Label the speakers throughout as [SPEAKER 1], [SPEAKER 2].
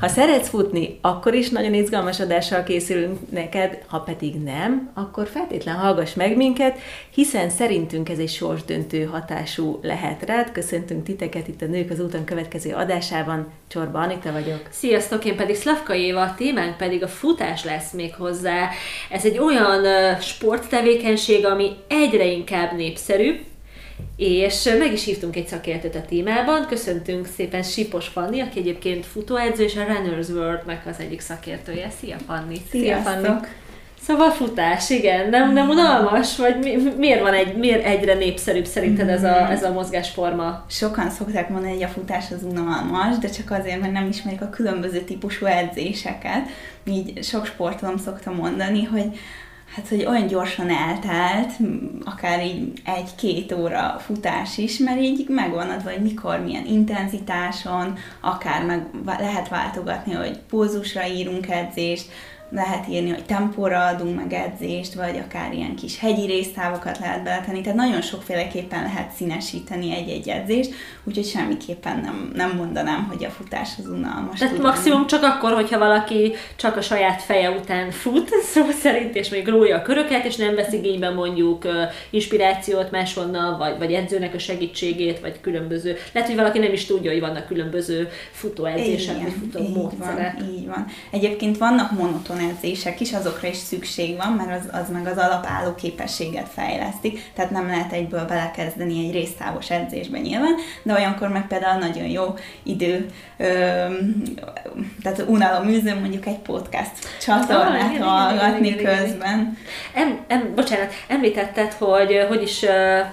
[SPEAKER 1] Ha szeretsz futni, akkor is nagyon izgalmas adással készülünk neked, ha pedig nem, akkor feltétlen hallgass meg minket, hiszen szerintünk ez egy sorsdöntő hatású lehet rád. Köszöntünk titeket itt a Nők az úton következő adásában. Csorba Anita vagyok.
[SPEAKER 2] Sziasztok, én pedig Szlavka Éva, a témánk pedig a futás lesz még hozzá. Ez egy olyan sporttevékenység, ami egyre inkább népszerű, és meg is hívtunk egy szakértőt a témában. Köszöntünk szépen Sipos Fanni, aki egyébként futóedző, és a Runners World-nek az egyik szakértője. Szia Fanni!
[SPEAKER 1] Szia Fanni!
[SPEAKER 2] Szóval futás, igen, nem, nem unalmas? Vagy mi, miért van egy, miért egyre népszerűbb szerinted ez a, ez a mozgásforma?
[SPEAKER 3] Sokan szokták mondani, hogy a futás az unalmas, de csak azért, mert nem ismerik a különböző típusú edzéseket. Így sok sportolom szokta mondani, hogy hát, hogy olyan gyorsan eltelt, akár így egy-két óra futás is, mert így megvan adva, hogy mikor, milyen intenzitáson, akár meg lehet váltogatni, hogy pózusra írunk edzést, lehet írni, hogy tempóra adunk meg edzést, vagy akár ilyen kis hegyi résztávokat lehet beletenni, tehát nagyon sokféleképpen lehet színesíteni egy-egy edzést, úgyhogy semmiképpen nem, nem mondanám, hogy a futás az unalmas.
[SPEAKER 2] Tehát maximum csak akkor, hogyha valaki csak a saját feje után fut, szó szerint, és még rója a köröket, és nem vesz igénybe mondjuk inspirációt máshonnan, vagy, vagy edzőnek a segítségét, vagy különböző. Lehet, hogy valaki nem is tudja, hogy vannak különböző futóedzések, vagy futó módszerek.
[SPEAKER 3] Van, így van. Egyébként vannak monoton edzések is, azokra is szükség van, mert az, az meg az alapálló képességet fejlesztik, tehát nem lehet egyből belekezdeni egy résztávos edzésbe nyilván, de olyankor meg például nagyon jó idő, ö, tehát unalom űző mondjuk egy podcast csatornát ah, hallgatni igen, igen, közben.
[SPEAKER 2] Em, em, bocsánat, említetted, hogy hogy is,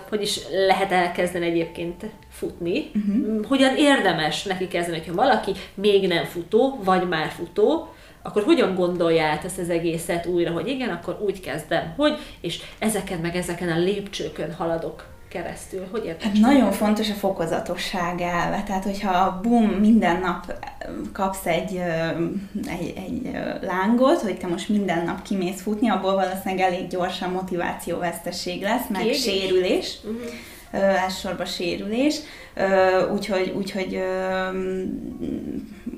[SPEAKER 2] hogy is lehet elkezdeni egyébként futni, uh-huh. hogyan érdemes neki kezdeni, hogyha valaki még nem futó, vagy már futó, akkor hogyan gondolja át ezt az egészet újra, hogy igen, akkor úgy kezdem, hogy, és ezeken meg ezeken a lépcsőkön haladok keresztül. Hogy érted?
[SPEAKER 3] Hát nagyon fontos a fokozatosság elve. Tehát, hogyha bum, minden nap kapsz egy, egy, egy lángot, hogy te most minden nap kimész futni, abból valószínűleg elég gyorsan motivációveszteség lesz, meg Kiégés. sérülés. Uh-huh. Elsősorban sérülés, úgyhogy, úgyhogy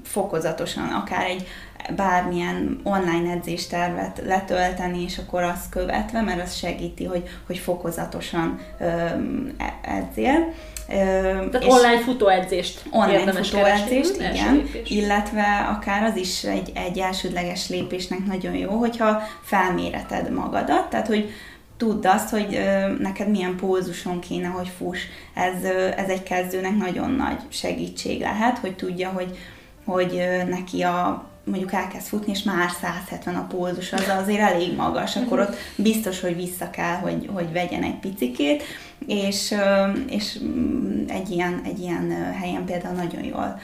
[SPEAKER 3] fokozatosan, akár egy bármilyen online edzéstervet letölteni, és akkor azt követve, mert az segíti, hogy, hogy fokozatosan e, edzél.
[SPEAKER 2] Tehát és online futóedzést
[SPEAKER 3] Online futóedzést, igen, illetve akár az is egy, egy elsődleges lépésnek nagyon jó, hogyha felméreted magadat, tehát hogy tudd azt, hogy ö, neked milyen pózuson kéne, hogy fuss. Ez, ö, ez egy kezdőnek nagyon nagy segítség lehet, hogy tudja, hogy, hogy ö, neki a mondjuk elkezd futni, és már 170 a pózus, az azért elég magas, akkor ott biztos, hogy vissza kell, hogy, hogy vegyen egy picikét, és, és mm, egy ilyen, egy ilyen helyen például nagyon jól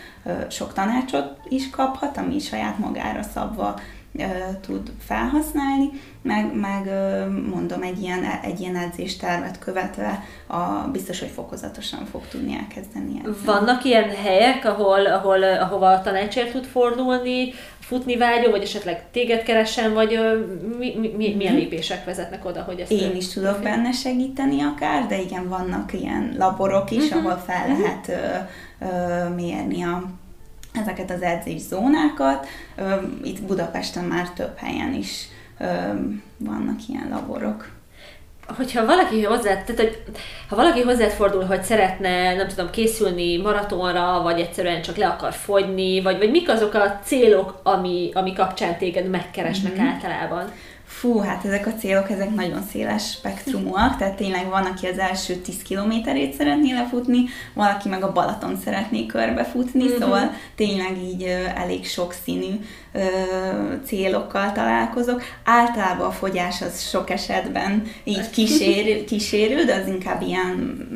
[SPEAKER 3] sok tanácsot is kaphat, ami saját magára szabva tud felhasználni, meg, meg mondom, egy ilyen, egy ilyen edzéstervet követve a, biztos, hogy fokozatosan fog tudni elkezdeni.
[SPEAKER 2] Edzeni. Vannak ilyen helyek, ahol, ahol, ahova a tanácsért tud fordulni, futni vágyó, vagy esetleg téged keressen, vagy mi, mi, mi, milyen mhm. lépések vezetnek oda, hogy ezt...
[SPEAKER 3] Én is tudok profil. benne segíteni akár, de igen, vannak ilyen laborok is, uh-huh. ahol fel uh-huh. lehet ö, ö, mérni a ezeket az edzészónákat. Itt Budapesten már több helyen is vannak ilyen laborok
[SPEAKER 2] hogyha valaki hozzá, tehát, hogy ha valaki hozzád fordul, hogy szeretne, nem tudom, készülni maratonra, vagy egyszerűen csak le akar fogyni, vagy, vagy mik azok a célok, ami, ami kapcsán téged megkeresnek mm-hmm. általában?
[SPEAKER 3] Fú, hát ezek a célok, ezek nagyon széles spektrumúak, tehát tényleg van, aki az első 10 kilométerét szeretné lefutni, valaki meg a Balaton szeretné körbefutni, mm-hmm. szóval tényleg így elég sokszínű ö, célokkal találkozok. Általában a fogyás az sok esetben így kísér, kísérő, de az inkább ilyen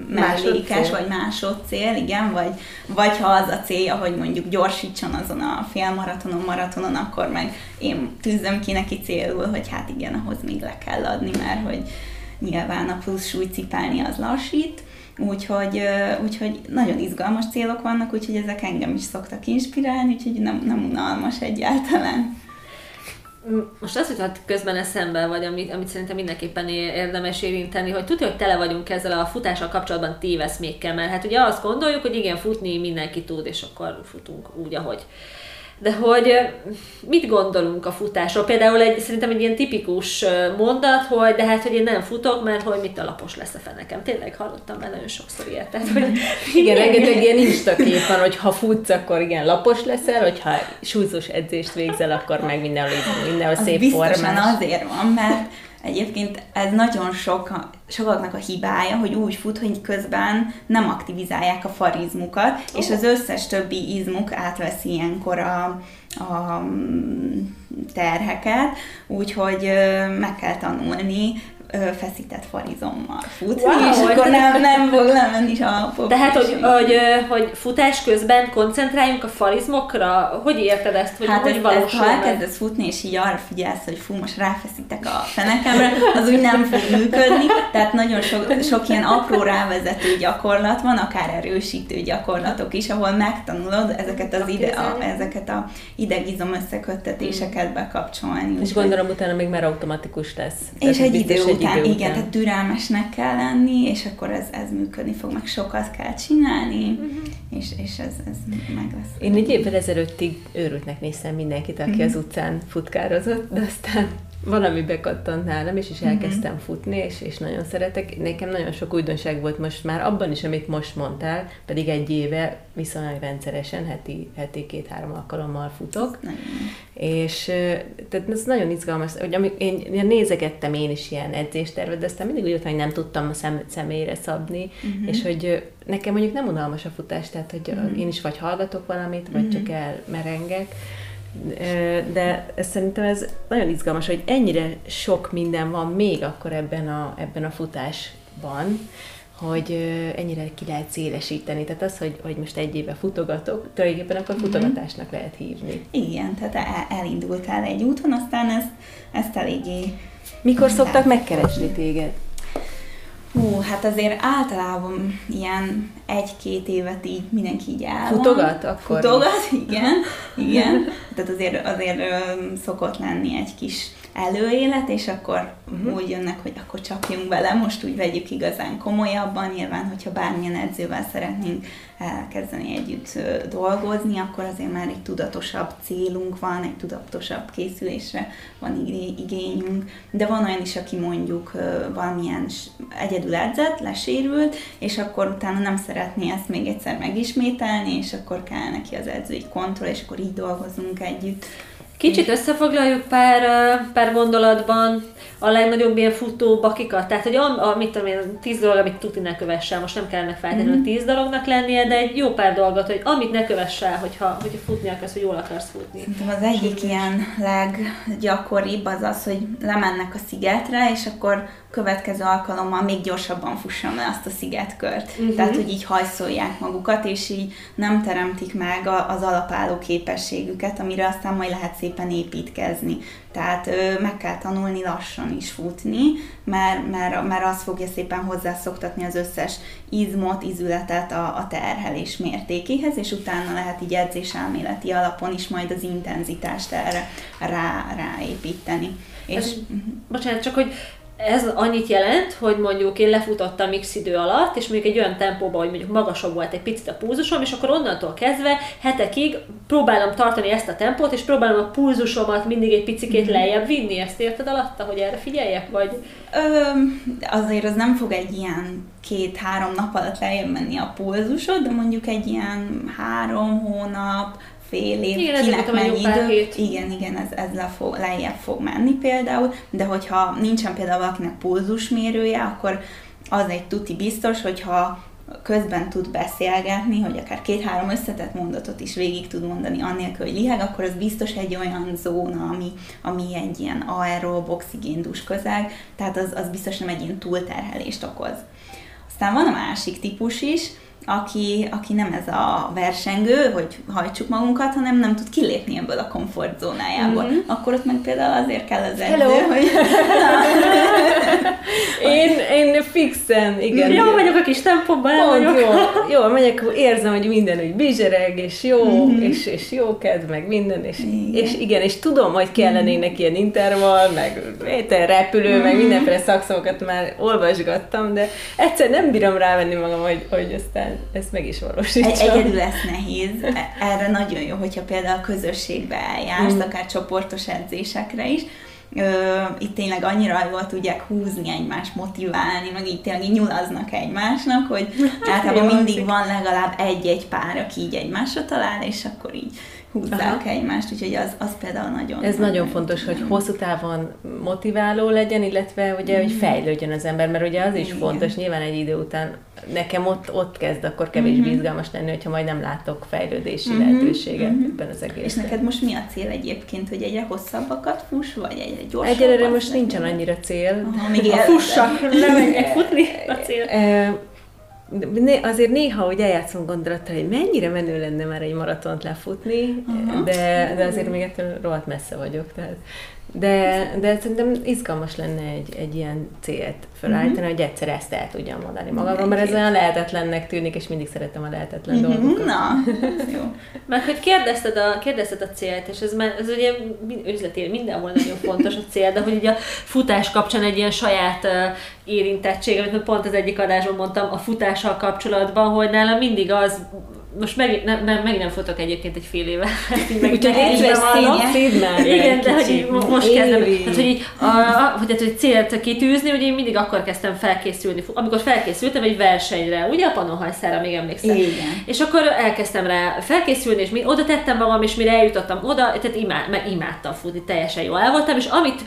[SPEAKER 3] mellékes, vagy másodcél, igen, vagy, vagy ha az a célja, hogy mondjuk gyorsítson azon a félmaratonon, maratonon, akkor meg én tűzöm ki neki célul, hogy hát igen, ahhoz még le kell adni, mert hogy nyilván a plusz súlyt cipelni az lassít, Úgyhogy, úgyhogy nagyon izgalmas célok vannak, úgyhogy ezek engem is szoktak inspirálni, úgyhogy nem, nem unalmas egyáltalán.
[SPEAKER 2] Most az jutott közben eszembe, vagy amit, amit szerintem mindenképpen érdemes érinteni, hogy tudja, hogy tele vagyunk ezzel a futással kapcsolatban téveszmékkel, mert hát ugye azt gondoljuk, hogy igen, futni mindenki tud, és akkor futunk úgy, ahogy de hogy mit gondolunk a futásról? Például egy, szerintem egy ilyen tipikus mondat, hogy de hát, hogy én nem futok, mert hogy mit a lapos lesz a fenekem. Tényleg hallottam már nagyon sokszor ilyet. Tehát, hogy
[SPEAKER 1] igen, rengeteg ilyen instakép van, hogy ha futsz, akkor igen, lapos leszel, hogyha súlyzós edzést végzel, akkor meg mindenhol, mindenhol szép
[SPEAKER 3] formás. azért van, mert Egyébként ez nagyon sok, sokaknak a hibája, hogy úgy fut, hogy közben nem aktivizálják a farizmukat, oh. és az összes többi izmuk átveszi ilyenkor a, a mm, terheket, úgyhogy meg kell tanulni feszített farizommal futni, wow, és akkor nem, nem fog lemenni a
[SPEAKER 2] Tehát, hogy, hogy, hogy, futás közben koncentráljunk a farizmokra? Hogy érted ezt, hogy
[SPEAKER 3] hát
[SPEAKER 2] hogy
[SPEAKER 3] ez, valósul? Ha elkezdesz futni, és így arra figyelsz, hogy fú, most ráfeszítek a fenekemre, az úgy nem fog működni, tehát nagyon sok, sok ilyen apró rávezető gyakorlat van, akár erősítő gyakorlatok is, ahol megtanulod ezeket az ide, a, ezeket a idegizom összeköttetéseket bekapcsolni.
[SPEAKER 1] És gondolom utána még már automatikus lesz.
[SPEAKER 3] És egy idő után után, idő igen, tehát türelmesnek kell lenni, és akkor ez, ez működni fog, meg sokat kell csinálni, uh-huh. és, és ez, ez meg lesz.
[SPEAKER 1] Én egy évvel ezelőttig őrültnek néztem mindenkit, aki uh-huh. az utcán futkározott, de aztán valami bekattant nálam, és is mhm. elkezdtem mm-hmm. futni, és, és nagyon szeretek. Nekem nagyon sok újdonság volt most már abban is, amit most mondtál, pedig egy éve viszonylag rendszeresen, heti, heti két-három alkalommal futok. És tehát ez nagyon izgalmas, hogy amik, én, én nézegettem én is ilyen edzéstervet, de aztán mindig úgy hogy nem tudtam a szem, személyre szabni, mm-hmm. és hogy nekem mondjuk nem unalmas a futás, tehát hogy mm-hmm. én is vagy hallgatok valamit, vagy mm-hmm. csak elmerengek, de ez szerintem ez nagyon izgalmas, hogy ennyire sok minden van még akkor ebben a, ebben a futásban, hogy ennyire ki lehet szélesíteni. Tehát az, hogy, hogy most egy éve futogatok, tulajdonképpen akkor mhm. futogatásnak lehet hívni.
[SPEAKER 3] Igen, tehát elindultál egy úton, aztán ezt, ezt eléggé...
[SPEAKER 1] Mikor szoktak megkeresni téged?
[SPEAKER 3] Hú, hát azért általában ilyen egy-két évet így mindenki így áll.
[SPEAKER 1] Futogat akkor?
[SPEAKER 3] Futogat, igen, igen. Tehát azért, azért szokott lenni egy kis előélet, és akkor uh-huh. úgy jönnek, hogy akkor csapjunk bele, most úgy vegyük igazán komolyabban, nyilván, hogyha bármilyen edzővel szeretnénk elkezdeni együtt dolgozni, akkor azért már egy tudatosabb célunk van, egy tudatosabb készülésre van igényünk, de van olyan is, aki mondjuk valamilyen egyedül edzett, lesérült, és akkor utána nem szeretné ezt még egyszer megismételni, és akkor kell neki az edzői kontroll, és akkor így dolgozunk együtt.
[SPEAKER 2] Kicsit összefoglaljuk pár, pár gondolatban a legnagyobb ilyen futó bakikat. Tehát, hogy a, a mit tudom én, tíz dolog, amit tuti ne kövessel, most nem kellene feltétlenül mm-hmm. tíz dolognak lennie, de egy jó pár dolgot, hogy amit ne kövessel, hogyha, hogyha futni akarsz, hogy jól akarsz futni.
[SPEAKER 3] Szerintem az egyik ilyen leggyakoribb az az, hogy lemennek a szigetre, és akkor következő alkalommal még gyorsabban fussam le azt a szigetkört. Uh-huh. Tehát, hogy így hajszolják magukat, és így nem teremtik meg az alapálló képességüket, amire aztán majd lehet szépen építkezni. Tehát ö, meg kell tanulni lassan is futni, mert, mert, mert az fogja szépen hozzászoktatni az összes izmot, izületet a, a terhelés mértékéhez, és utána lehet így edzéselméleti alapon is majd az intenzitást erre rá, ráépíteni. És,
[SPEAKER 2] Ez, bocsánat, csak hogy ez annyit jelent, hogy mondjuk én lefutottam x idő alatt, és mondjuk egy olyan tempóban, hogy mondjuk magasabb volt egy picit a pulzusom, és akkor onnantól kezdve hetekig próbálom tartani ezt a tempót, és próbálom a pulzusomat mindig egy picikét mhm. lejjebb vinni. Ezt érted alatta, hogy erre figyeljek? Vagy...
[SPEAKER 3] Ö, azért az nem fog egy ilyen két-három nap alatt lejjebb menni a pulzusod, de mondjuk egy ilyen három hónap, fél év, igen, kinek mennyi idő. Hét. Igen, igen, ez, ez le fog, lejjebb fog menni például, de hogyha nincsen például valakinek pulzusmérője, akkor az egy tuti biztos, hogyha közben tud beszélgetni, hogy akár két-három összetett mondatot is végig tud mondani annélkül, hogy liheg, akkor az biztos egy olyan zóna, ami, ami egy ilyen aerob, oxigéndus közeg, tehát az, az biztos nem egy ilyen túlterhelést okoz. Aztán van a másik típus is, aki, aki nem ez a versengő, hogy hajtsuk magunkat, hanem nem tud kilépni ebből a komfortzónájából. Mm-hmm. Akkor ott meg például azért kell az edző, Hello. hogy...
[SPEAKER 1] én, én fixen, igen.
[SPEAKER 2] Jó vagyok a kis tempóban,
[SPEAKER 1] Pont jó. jól megyek, érzem, hogy minden úgy bizsereg, és jó, mm-hmm. és, és jó kedv, meg minden, és igen. és igen, és tudom, hogy kellenének mm-hmm. ilyen intervall, meg étel, repülő, mm-hmm. meg mhm. mindenféle szakszavakat már olvasgattam, de egyszer nem bírom rávenni magam, hogy, hogy aztán ezt meg is valósítsam.
[SPEAKER 3] Egy, egyedül lesz nehéz. E, erre nagyon jó, hogyha például közösségbe eljársz, mm. akár csoportos edzésekre is, itt tényleg annyira jól tudják húzni egymást, motiválni, meg így tényleg így nyulaznak egymásnak, hogy hát általában mindig van legalább egy-egy pár, aki így egymásra talál, és akkor így húzzák Aha. egymást, úgyhogy az, az például nagyon...
[SPEAKER 1] Ez nagyon, nagyon fontos, hogy hosszú távon motiváló legyen, illetve ugye, hogy mm. fejlődjön az ember, mert ugye az is Igen. fontos, nyilván egy idő után nekem ott, ott kezd akkor kevésbé mm-hmm. izgalmas lenni, hogyha majd nem látok fejlődési mm-hmm. lehetőséget mm-hmm. ebben az egészben.
[SPEAKER 3] És neked most mi a cél egyébként, hogy egyre hosszabbakat fuss, vagy egyre gyorsabbat?
[SPEAKER 1] Egyelőre most nincsen annyira cél.
[SPEAKER 2] Aha, még a fussak, nem futni a cél
[SPEAKER 1] azért néha úgy eljátszom gondolattal, hogy mennyire menő lenne már egy maratont lefutni, uh-huh. de, de azért még ettől rohadt messze vagyok. Tehát de, de szerintem izgalmas lenne egy, egy ilyen célt felállítani, uh-huh. hogy egyszer ezt el tudjam mondani magamról, mert ez olyan lehetetlennek tűnik, és mindig szeretem a lehetetlen uh-huh. dolgokat.
[SPEAKER 3] Na, jó.
[SPEAKER 2] Mert hogy kérdezted a, kérdezted a célt, és ez, már, ez ugye üzleti mindenhol nagyon fontos a cél, de hogy ugye a futás kapcsán egy ilyen saját uh, érintettség, amit pont az egyik adásban mondtam a futással kapcsolatban, hogy nálam mindig az most meg, nem, nem, meg nem futok egyébként egy fél éve.
[SPEAKER 1] Úgyhogy egyre széd már.
[SPEAKER 2] Igen, de hogy így most kezdem. Hát, hogy, így, a, hogy, hát, hogy célt kitűzni, hogy én mindig akkor kezdtem felkészülni, amikor felkészültem egy versenyre, ugye a Pannonhajszára még emlékszem.
[SPEAKER 3] Igen.
[SPEAKER 2] És akkor elkezdtem rá felkészülni, és mi, oda tettem magam, és mire eljutottam oda, tehát imád, meg imádtam futni, teljesen jól el voltam, és amit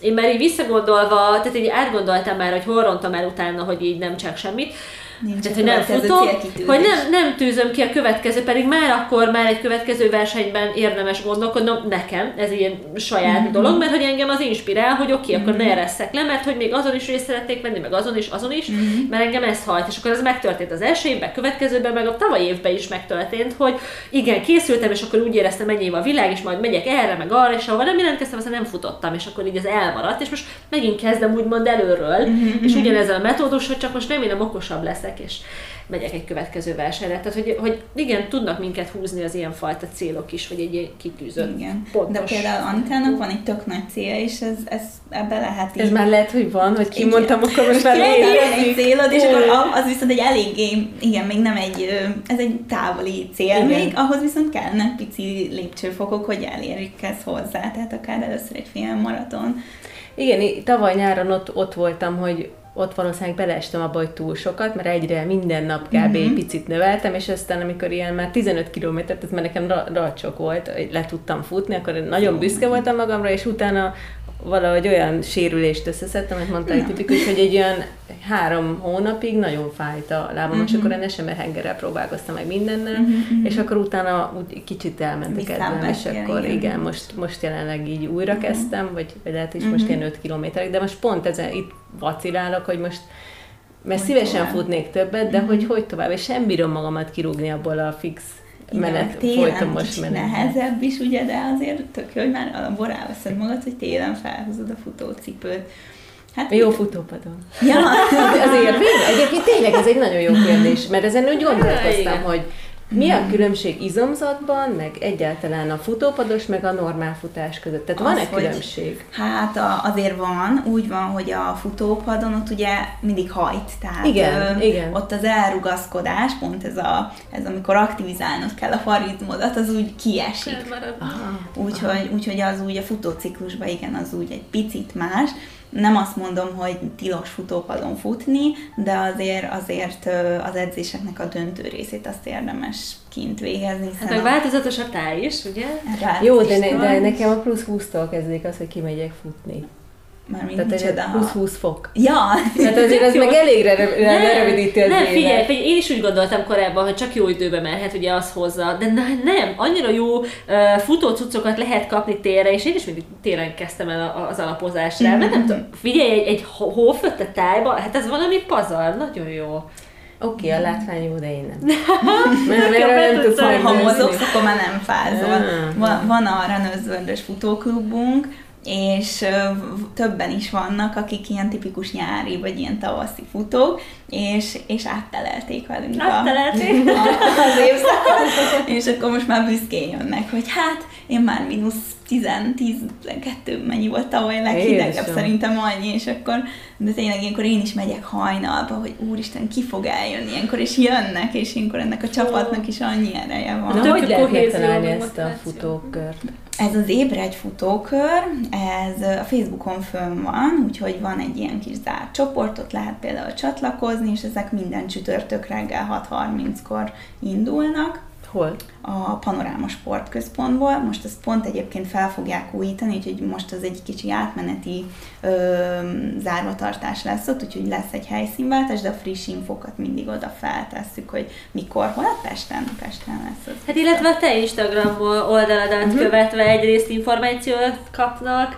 [SPEAKER 2] én már így visszagondolva, tehát így átgondoltam már, hogy hol rontam el utána, hogy így nem csak semmit, Nincs Tehát, hogy nem futok, hogy nem, nem tűzöm ki a következő, pedig már akkor már egy következő versenyben érdemes gondolkodnom, nekem, ez ilyen saját mm-hmm. dolog, mert hogy engem az inspirál, hogy oké, okay, akkor mm-hmm. ne eresszek le, mert hogy még azon is részt szeretnék venni, meg azon is, azon is, mm-hmm. mert engem ez hajt. És akkor ez megtörtént az első évben, következőben, meg a tavaly évben is megtörtént, hogy igen, készültem, és akkor úgy éreztem, mennyi a világ, és majd megyek erre, meg arra, és ahol nem jelentkeztem, aztán nem futottam, és akkor így ez elmaradt, és most megint kezdem úgymond előről, mm-hmm. és ugyanezzel a metódus, hogy csak most remélem okosabb leszek leszek, és megyek egy következő versenyre. Tehát, hogy, hogy igen, tudnak minket húzni az ilyen fajta célok is, vagy egy ilyen kitűzött
[SPEAKER 3] igen. pontos. De például Anitának van egy tök nagy célja, és ez, ez ebbe lehet
[SPEAKER 1] így. Ez már lehet, hogy van, hogy kimondtam, akkor most már egy
[SPEAKER 3] célod, és akkor az viszont egy eléggé, igen, még nem egy, ez egy távoli cél igen. még, ahhoz viszont kellene pici lépcsőfokok, hogy elérjük ezt hozzá, tehát akár először egy fél maraton.
[SPEAKER 1] Igen, tavaly nyáron ott, ott voltam, hogy ott valószínűleg beleestem abba, hogy túl sokat, mert egyre minden nap kb. Mm-hmm. egy picit növeltem, és aztán amikor ilyen már 15 kilométert, ez már nekem racsok volt, le tudtam futni, akkor nagyon büszke voltam magamra, és utána valahogy olyan sérülést összeszedtem, amit mondta egy tipikus, hogy egy olyan három hónapig nagyon fájt a lábam, mm-hmm. és akkor én sem hengerrel próbálkoztam meg mindennel, mm-hmm. és akkor utána úgy kicsit elment a kedvem, és akkor igen, igen most, most jelenleg így újra mm-hmm. kezdtem, vagy, vagy lehet, hogy mm-hmm. most ilyen 5 kilométerig, de most pont ezen itt vacilálok, hogy most mert hogy szívesen tovább. futnék többet, de mm-hmm. hogy hogy tovább, és sem bírom magamat kirúgni abból a fix menet,
[SPEAKER 3] télen most menet. nehezebb is, ugye, de azért tök jó, hogy már alapból ráveszed magad, hogy télen felhozod a futócipőt.
[SPEAKER 1] Hát jó futópadon.
[SPEAKER 3] Ja.
[SPEAKER 1] Azért egyébként tényleg ez egy nagyon jó kérdés, mert ezen úgy gondolkoztam, hogy mi a különbség izomzatban, meg egyáltalán a futópados, meg a normál futás között? Tehát van-e különbség?
[SPEAKER 3] Hát a, azért van, úgy van, hogy a futópadon ott ugye mindig hajt, tehát
[SPEAKER 1] igen,
[SPEAKER 3] ö,
[SPEAKER 1] igen.
[SPEAKER 3] ott az elrugaszkodás, pont ez, a, ez amikor aktivizálnod kell a farizmodat, az úgy kiesik. Úgyhogy, úgyhogy az úgy a futóciklusban igen, az úgy egy picit más, nem azt mondom, hogy tilos futópadon futni, de azért, azért az edzéseknek a döntő részét azt érdemes kint végezni.
[SPEAKER 2] Hát meg változatos a táj is, ugye?
[SPEAKER 1] Hát Jó, de, ne, de nekem a plusz 20-tól kezdődik az, hogy kimegyek futni.
[SPEAKER 3] Már Tehát micsoda,
[SPEAKER 1] plusz 20 fok.
[SPEAKER 3] Ja!
[SPEAKER 1] Tehát azért az meg elég lerövidíti az
[SPEAKER 2] Nem, figyelj, figyelj, én is úgy gondoltam korábban, hogy csak jó időbe merhet, ugye az hozza, de nem, annyira jó uh, futócucokat lehet kapni térre, és én is mindig téren kezdtem el az alapozásra, mm-hmm. mert nem tudom, figyelj, egy, egy hófötte tájba, hát ez valami pazar, nagyon jó.
[SPEAKER 1] Oké, okay, a látvány jó, de én nem.
[SPEAKER 3] mert, mert nem tudsz, ha mozogsz, akkor már nem fázol. Ah. Van, van a Runners futóklubunk, és többen is vannak, akik ilyen tipikus nyári, vagy ilyen tavaszi futók, és, és áttelelték velünk
[SPEAKER 2] áttelelték.
[SPEAKER 3] A, a, az évszakot, és akkor most már büszkén jönnek, hogy hát én már mínusz 10-12, mennyi volt tavaly, leghidegebb szerintem annyi, és akkor, de tényleg ilyenkor én is megyek hajnalba, hogy úristen, ki fog eljönni ilyenkor, és jönnek, és ilyenkor ennek a csapatnak is annyi ereje van.
[SPEAKER 1] De hogy lehet megtalálni ezt a futókört?
[SPEAKER 3] Ez az Ébredj futókör, ez a Facebookon fönn van, úgyhogy van egy ilyen kis zárt csoport, ott lehet például csatlakozni, és ezek minden csütörtök reggel 6.30-kor indulnak.
[SPEAKER 1] Hol?
[SPEAKER 3] A Panoráma Sportközpontból. Most ezt pont egyébként fel fogják újítani, úgyhogy most az egy kicsi átmeneti ö, zárvatartás lesz ott, úgyhogy lesz egy helyszínváltás, de a friss infokat mindig oda feltesszük, hogy mikor, hol, hát Pesten, Pesten lesz az.
[SPEAKER 2] Hát illetve a te Instagram oldaladat uh-huh. követve egyrészt információt kapnak,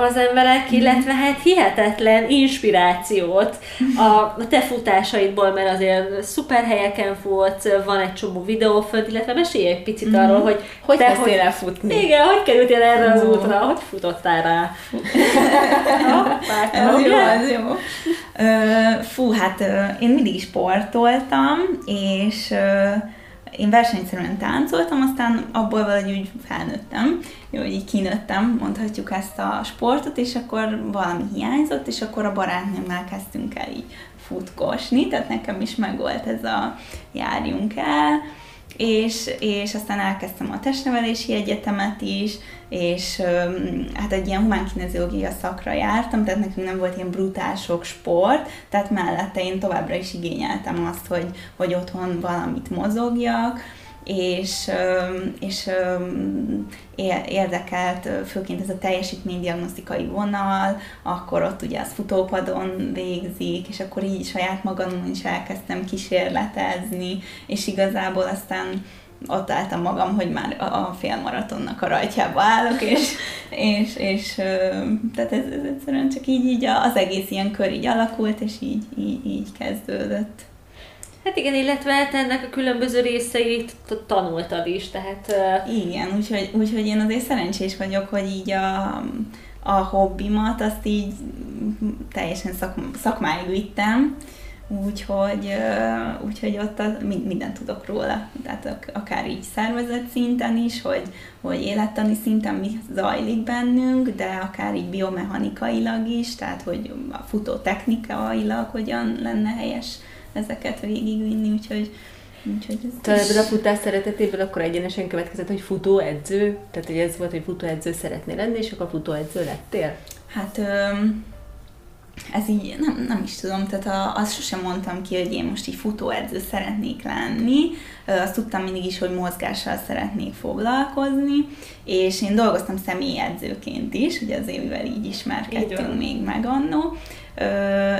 [SPEAKER 2] az emberek, illetve hát hihetetlen inspirációt a, te futásaidból, mert azért szuper helyeken futsz, van egy csomó videó fönt, illetve mesélj egy picit mm-hmm. arról, hogy
[SPEAKER 1] hogy te hogy, el futni.
[SPEAKER 2] Igen, hogy kerültél erre az útra, hogy futottál rá?
[SPEAKER 3] ez jó, ez jó. Fú, hát én mindig sportoltam, és én versenyszerűen táncoltam, aztán abból valahogy úgy felnőttem, hogy így kinőttem, mondhatjuk ezt a sportot, és akkor valami hiányzott, és akkor a barátnőmmel kezdtünk el így futkosni, tehát nekem is megvolt ez a járjunk el, és, és aztán elkezdtem a testnevelési egyetemet is, és hát egy ilyen humánkineziológia szakra jártam, tehát nekünk nem volt ilyen brutál sok sport, tehát mellette én továbbra is igényeltem azt, hogy, hogy otthon valamit mozogjak, és, és érdekelt főként ez a teljesítménydiagnosztikai vonal, akkor ott ugye az futópadon végzik, és akkor így saját magamon is elkezdtem kísérletezni, és igazából aztán ott álltam magam, hogy már a félmaratonnak a rajtjába állok, és, és, és tehát ez, ez egyszerűen csak így, így az egész ilyen kör így alakult, és így, így, így kezdődött.
[SPEAKER 2] Hát igen, illetve hát ennek a különböző részeit tanultad is, tehát...
[SPEAKER 3] Igen, úgyhogy, úgyhogy én azért szerencsés vagyok, hogy így a, a hobbimat azt így teljesen szak, szakmáig vittem, úgyhogy, úgyhogy ott a, mindent tudok róla. Tehát akár így szervezet szinten is, hogy, hogy élettani szinten mi zajlik bennünk, de akár így biomechanikailag is, tehát hogy a futó technikailag hogyan lenne helyes ezeket végigvinni, úgyhogy Úgyhogy ez
[SPEAKER 1] ebből a futás szeretetéből akkor egyenesen következett, hogy futóedző, tehát hogy ez volt, hogy futóedző szeretnél lenni, és akkor futóedző lettél?
[SPEAKER 3] Hát ez így nem, nem is tudom, tehát a, azt sosem mondtam ki, hogy én most így futóedző szeretnék lenni, azt tudtam mindig is, hogy mozgással szeretnék foglalkozni, és én dolgoztam személyedzőként is, ugye az évivel így ismerkedtünk így még meg annó,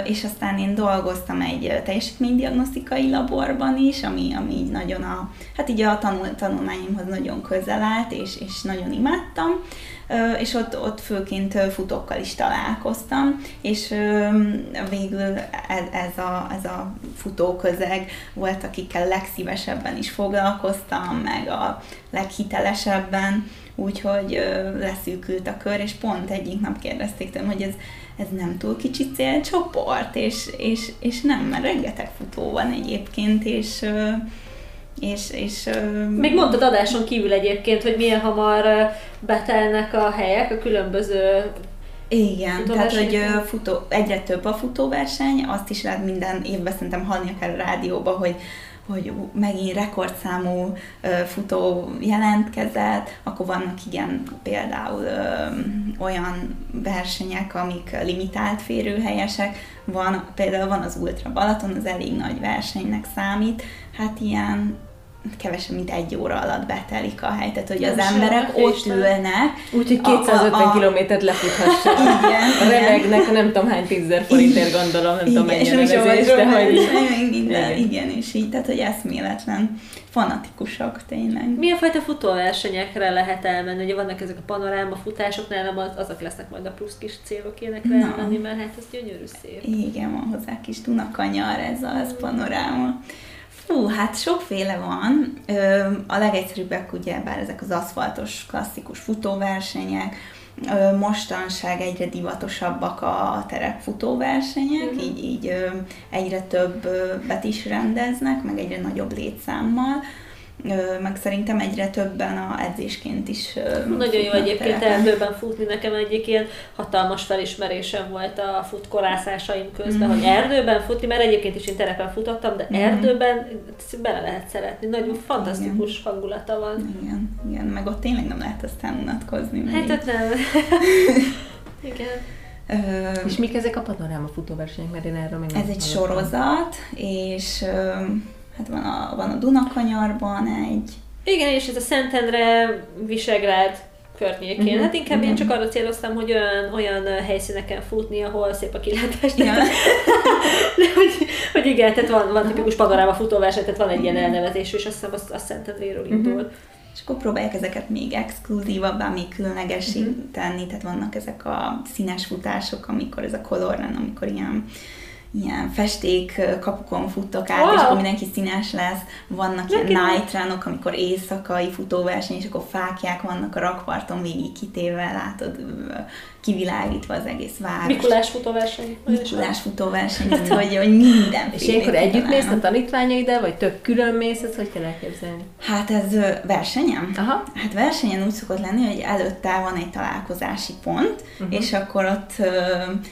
[SPEAKER 3] és aztán én dolgoztam egy teljesítménydiagnosztikai laborban is, ami, ami így nagyon a, hát így a tanul, tanulmányomhoz nagyon közel állt, és, és nagyon imádtam, és ott, ott főként futókkal is találkoztam, és végül ez, ez, a, ez a futóközeg volt, akikkel legszívesebben is foglalkoztam, meg a leghitelesebben, úgyhogy leszűkült a kör, és pont egyik nap kérdezték tőlem, hogy ez, ez nem túl kicsi célcsoport, és, és, és nem, mert rengeteg futó van egyébként, és és, és,
[SPEAKER 2] Még mondtad adáson kívül egyébként, hogy milyen hamar betelnek a helyek, a különböző
[SPEAKER 3] igen, tehát hogy futó, egyre több a futóverseny, azt is lehet minden évben szerintem hallni akár a rádióba, hogy hogy megint rekordszámú futó jelentkezett, akkor vannak igen például olyan versenyek, amik limitált férőhelyesek, van, például van az Ultra Balaton, az elég nagy versenynek számít, hát ilyen kevesebb, mint egy óra alatt betelik a hely, tehát hogy Nem az emberek ott ülnek.
[SPEAKER 1] Úgyhogy 250 a, a, kilométert lefuthassak. Igen. Remegnek, nem tudom hány tízzer forintért gondolom, nem igen, tudom mennyi a nevezés, de hogy...
[SPEAKER 3] Igen, igen, és így, tehát hogy eszméletlen fanatikusak tényleg.
[SPEAKER 2] Milyen fajta futóversenyekre lehet elmenni? Ugye vannak ezek a panoráma futások, nálam az, azok lesznek majd a plusz kis célok énekre elmenni, mert hát ez gyönyörű szép.
[SPEAKER 3] Igen, van hozzá kis Dunakanyar, ez az panoráma. Fú, hát sokféle van. A legegyszerűbbek ugye bár ezek az aszfaltos klasszikus futóversenyek, Mostanság egyre divatosabbak a terepfutóversenyek, uh-huh. így, így egyre többet is rendeznek, meg egyre nagyobb létszámmal meg szerintem egyre többen a edzésként is
[SPEAKER 2] Nagyon jó egyébként erdőben futni, nekem egyik ilyen hatalmas felismerésem volt a futkolászásaim közben, mm. hogy erdőben futni, mert egyébként is én terepen futottam, de mm. erdőben bele lehet szeretni, nagyon fantasztikus igen. hangulata van.
[SPEAKER 3] Igen, igen, meg ott tényleg nem lehet aztán unatkozni.
[SPEAKER 2] Hát ott nem. igen.
[SPEAKER 1] Ö, és mik ezek a panoráma futóversenyek, mert én erről még
[SPEAKER 3] Ez egy sorozat, és hát van a, van a Dunakanyarban egy.
[SPEAKER 2] Igen, és ez a Szentendre, Visegrád környékén. Uh-huh. Hát inkább uh-huh. én csak arra céloztam, hogy olyan, olyan helyszíneken futni, ahol szép a kilátás. Ja. De hogy, hogy igen, tehát van, van tipikus panoráma futóverseny, tehát van egy ilyen elnevezés, és azt hiszem azt, azt Szentendréről indul. Uh-huh.
[SPEAKER 3] És akkor próbálják ezeket még exkluzívabbá, még különlegesé uh-huh. tehát vannak ezek a színes futások, amikor ez a color run, amikor ilyen ilyen festék kapukon futtok át, wow. és akkor mindenki színes lesz. Vannak Neki ilyen night ránok, amikor éjszakai futóverseny, és akkor fákják vannak a rakparton végig kitéve, látod, kivilágítva az egész város.
[SPEAKER 2] Mikulás futóverseny.
[SPEAKER 3] Mikulás futóverseny, hogy, hogy minden.
[SPEAKER 1] És ilyenkor együtt mész a tanítványaiddal, vagy több külön mész, ezt hogy kell elképzelni?
[SPEAKER 3] Hát ez versenyem? Aha. Hát versenyen úgy szokott lenni, hogy előtte van egy találkozási pont, uh-huh. és akkor ott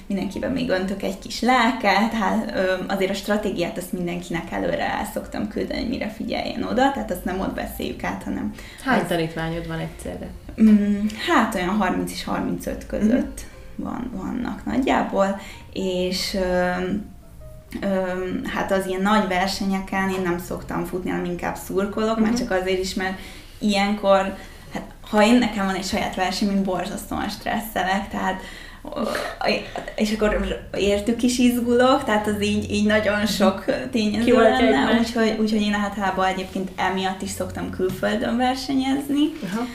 [SPEAKER 3] mindenkiben még öntök egy kis lelket, hát azért a stratégiát azt mindenkinek előre el szoktam küldeni, hogy mire figyeljen oda, tehát azt nem ott beszéljük át, hanem...
[SPEAKER 1] Hány az... tanítványod van egyszerre?
[SPEAKER 3] Mm, hát olyan 30 és 35 között mm. van, vannak nagyjából, és hát az ilyen nagy versenyeken én nem szoktam futni, hanem inkább szurkolok, mm-hmm. mert mhm. csak azért is, mert ilyenkor, hát ha én nekem van egy saját verseny, mint borzasztóan stresszelek, tehát és akkor értük is izgulok, tehát az így, így nagyon sok tényező lenne, úgyhogy, úgyhogy én általában egyébként emiatt is szoktam külföldön versenyezni, uh-huh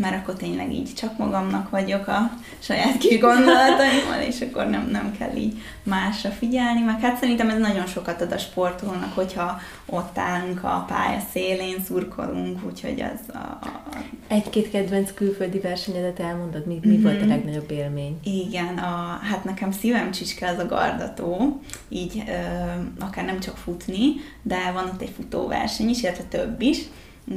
[SPEAKER 3] mert akkor tényleg így csak magamnak vagyok a saját kis gondolataimmal, és akkor nem, nem kell így másra figyelni, meg hát szerintem ez nagyon sokat ad a sportolónak, hogyha ott állunk a pálya szélén, szurkolunk, úgyhogy az a...
[SPEAKER 1] Egy-két kedvenc külföldi versenyedet elmondod, mi, mi mm-hmm. volt a legnagyobb élmény?
[SPEAKER 3] Igen, a, hát nekem szívem csicske az a gardató, így ö, akár nem csak futni, de van ott egy futóverseny is, illetve több is,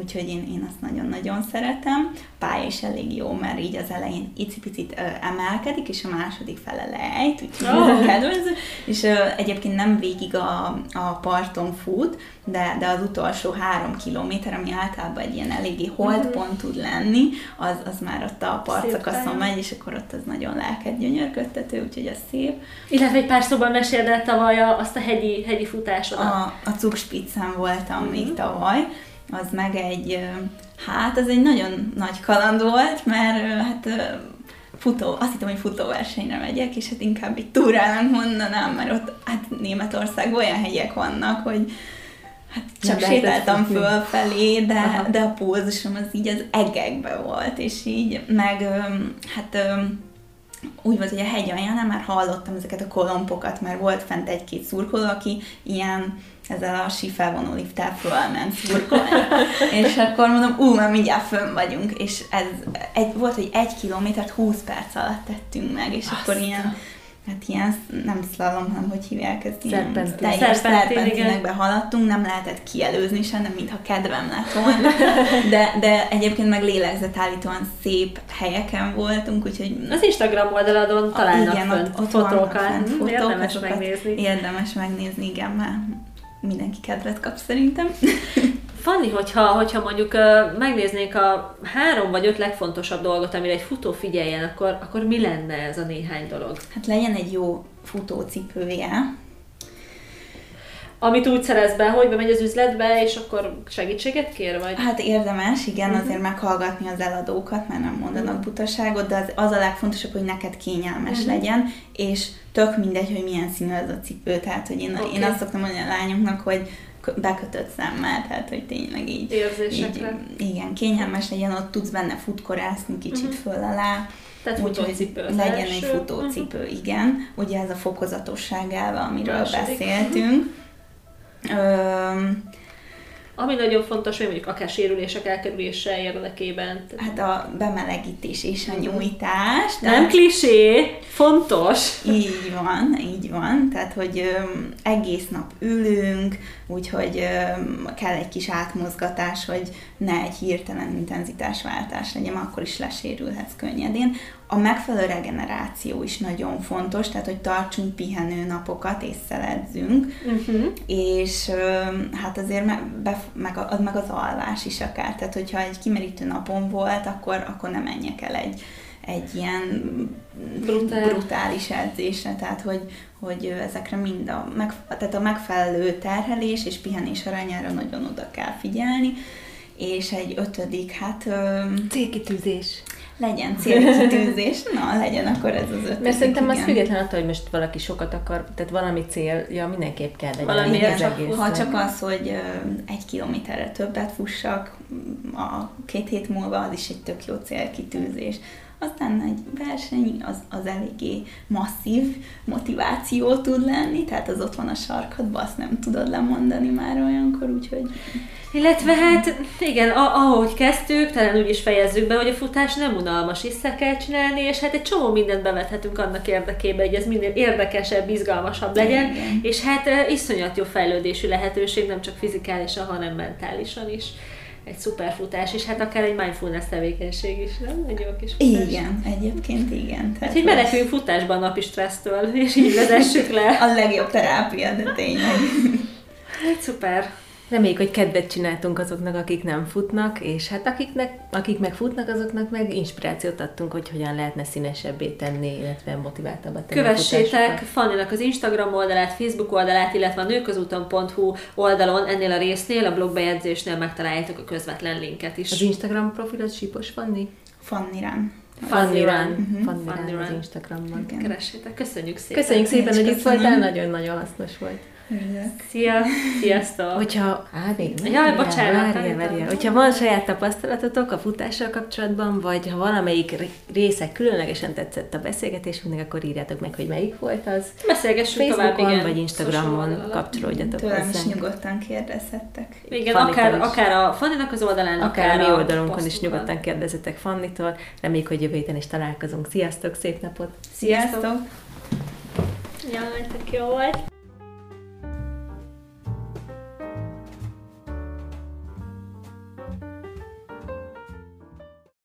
[SPEAKER 3] úgyhogy én, én azt nagyon-nagyon szeretem. A pálya is elég jó, mert így az elején icipicit ö, emelkedik, és a második fele lejt, úgyhogy oh. kedvező. És ö, egyébként nem végig a, a parton fut, de, de az utolsó három kilométer, ami általában egy ilyen eléggé holdpont uh-huh. tud lenni, az, az már ott a partszakaszon megy, és akkor ott az nagyon lelked gyönyörködtető, úgyhogy az szép.
[SPEAKER 2] Illetve egy pár szóban meséld el tavaly azt a hegyi, hegyi futásodat.
[SPEAKER 3] A, a Cukspitzen voltam uh-huh. még tavaly, az meg egy, hát ez egy nagyon nagy kaland volt, mert hát futó, azt hittem, hogy futóversenyre megyek, és hát inkább egy túrának mondanám, mert ott hát Németországban olyan hegyek vannak, hogy hát csak Nem sétáltam fölfelé, de, de a pózusom az így az egekbe volt, és így meg hát úgy volt, hogy a hegy alján már hallottam ezeket a kolompokat, mert volt fent egy-két szurkoló, aki ilyen ezzel a sifelvonó lifttel fölment szurkolni. és akkor mondom, ú, már mindjárt fönn vagyunk, és ez egy, volt, hogy egy kilométert 20 perc alatt tettünk meg, és Aztán. akkor ilyen hát ilyen, nem szlalom, hanem hogy hívják ezt, ilyen teljes szerpentinekbe haladtunk, nem lehetett kielőzni sem, nem mintha kedvem lett volna, de, de egyébként meg lélegzetállítóan szép helyeken voltunk, úgyhogy...
[SPEAKER 2] Az Instagram oldaladon találnak igen, fönt ott, ott fotókat, fotók, érdemes megnézni.
[SPEAKER 3] Érdemes megnézni, igen, mert mindenki kedvet kap szerintem.
[SPEAKER 2] Fanni, hogyha, hogyha mondjuk uh, megnéznék a három vagy öt legfontosabb dolgot, amire egy futó figyeljen, akkor, akkor mi lenne ez a néhány dolog?
[SPEAKER 3] Hát legyen egy jó futócipője,
[SPEAKER 2] amit úgy szerez be, hogy bemegy az üzletbe, és akkor segítséget kér, vagy?
[SPEAKER 3] Hát érdemes, igen, uh-huh. azért meghallgatni az eladókat, mert nem mondanak uh-huh. butaságot, de az, az a legfontosabb, hogy neked kényelmes uh-huh. legyen, és tök mindegy, hogy milyen színű az a cipő, tehát hogy én, okay. én azt szoktam mondani a lányoknak, hogy bekötött szemmel, tehát hogy tényleg így,
[SPEAKER 2] így
[SPEAKER 3] igen, kényelmes legyen, ott tudsz benne futkorászni kicsit uh-huh. föl alá,
[SPEAKER 2] tehát futócipő
[SPEAKER 3] az legyen első. egy futócipő, uh-huh. igen. Ugye ez a fokozatosságával, amiről Második. beszéltünk. Uh-huh.
[SPEAKER 2] Ami nagyon fontos, hogy mondjuk akár sérülések elkerülése érdekében.
[SPEAKER 3] Hát a bemelegítés és a nyújtás.
[SPEAKER 2] Nem klisé, fontos.
[SPEAKER 3] Így van, így van. Tehát, hogy ö, egész nap ülünk, úgyhogy ö, kell egy kis átmozgatás, hogy ne egy hirtelen intenzitásváltás legyen, akkor is lesérülhetsz könnyedén. A megfelelő regeneráció is nagyon fontos, tehát hogy tartsunk pihenő napokat és szelezzünk, uh-huh. és hát azért be, meg, az, meg az alvás is akár, tehát hogyha egy kimerítő napon volt, akkor, akkor nem menjek el egy, egy ilyen Brutál. brutális edzésre, tehát hogy, hogy ezekre mind a, meg, tehát a megfelelő terhelés és pihenés arányára nagyon oda kell figyelni, és egy ötödik, hát...
[SPEAKER 1] Célkitűzés
[SPEAKER 3] legyen célkitűzés, na legyen akkor ez az ötödik.
[SPEAKER 1] Mert szerintem az független attól, hogy most valaki sokat akar, tehát valami célja mindenképp kell legyen.
[SPEAKER 3] Valami az csak, ha csak az, hogy egy kilométerre többet fussak, a két hét múlva az is egy tök jó célkitűzés. Aztán egy verseny az, az eléggé masszív motiváció tud lenni, tehát az ott van a sarkadban, azt nem tudod lemondani már olyankor, úgyhogy...
[SPEAKER 2] Illetve hát igen, ahogy kezdtük, talán úgy is fejezzük be, hogy a futás nem unalmas, vissza kell csinálni, és hát egy csomó mindent bevethetünk annak érdekében, hogy ez minél érdekesebb, izgalmasabb legyen, igen. és hát iszonyat jó fejlődési lehetőség, nem csak fizikálisan, hanem mentálisan is egy szuperfutás, és hát akár egy mindfulness tevékenység is, nem? Egy jó kis
[SPEAKER 3] futás. Igen, egyébként igen.
[SPEAKER 2] Tehát, hogy meneküljünk futásban a napi stressztől, és így vezessük le.
[SPEAKER 3] A legjobb terápia, de tényleg.
[SPEAKER 2] Hát szuper.
[SPEAKER 1] Reméljük, hogy kedvet csináltunk azoknak, akik nem futnak, és hát akiknek, akik meg futnak, azoknak meg inspirációt adtunk, hogy hogyan lehetne színesebbé tenni, illetve motiváltabbá tenni.
[SPEAKER 2] Kövessétek Fanninak az Instagram oldalát, Facebook oldalát, illetve a nőközúton.hu oldalon ennél a résznél, a blogbejegyzésnél megtaláljátok a közvetlen linket is.
[SPEAKER 1] Az Instagram profilod Sipos Fanni?
[SPEAKER 3] Fanni Rán.
[SPEAKER 1] Fanni Rán. Fanni Rán az Instagramon.
[SPEAKER 2] Keressétek. Köszönjük szépen.
[SPEAKER 1] Köszönjük szépen, hogy itt voltál, nagyon-nagyon hasznos volt.
[SPEAKER 2] Szia! Sziasztok!
[SPEAKER 1] Hogyha, hát
[SPEAKER 2] nem, Jaj, bocsánat!
[SPEAKER 1] Várja, várja. Hogyha van saját tapasztalatotok a futással kapcsolatban, vagy ha valamelyik része különlegesen tetszett a beszélgetésünknek, akkor írjátok meg, hogy melyik volt az.
[SPEAKER 2] Beszélgessünk
[SPEAKER 1] Facebookon
[SPEAKER 2] tovább, igen.
[SPEAKER 1] vagy Instagramon kapcsolódjatok
[SPEAKER 3] Tőlem is nyugodtan kérdezhettek.
[SPEAKER 2] Igen, akár, is. akár a Fanninak az oldalán,
[SPEAKER 1] akár, akár a mi oldalunkon is nyugodtan kérdezzetek Fannitól. Reméljük, hogy jövő héten is találkozunk. Sziasztok, szép napot!
[SPEAKER 3] Sziasztok!
[SPEAKER 2] Jaj, tök jó volt!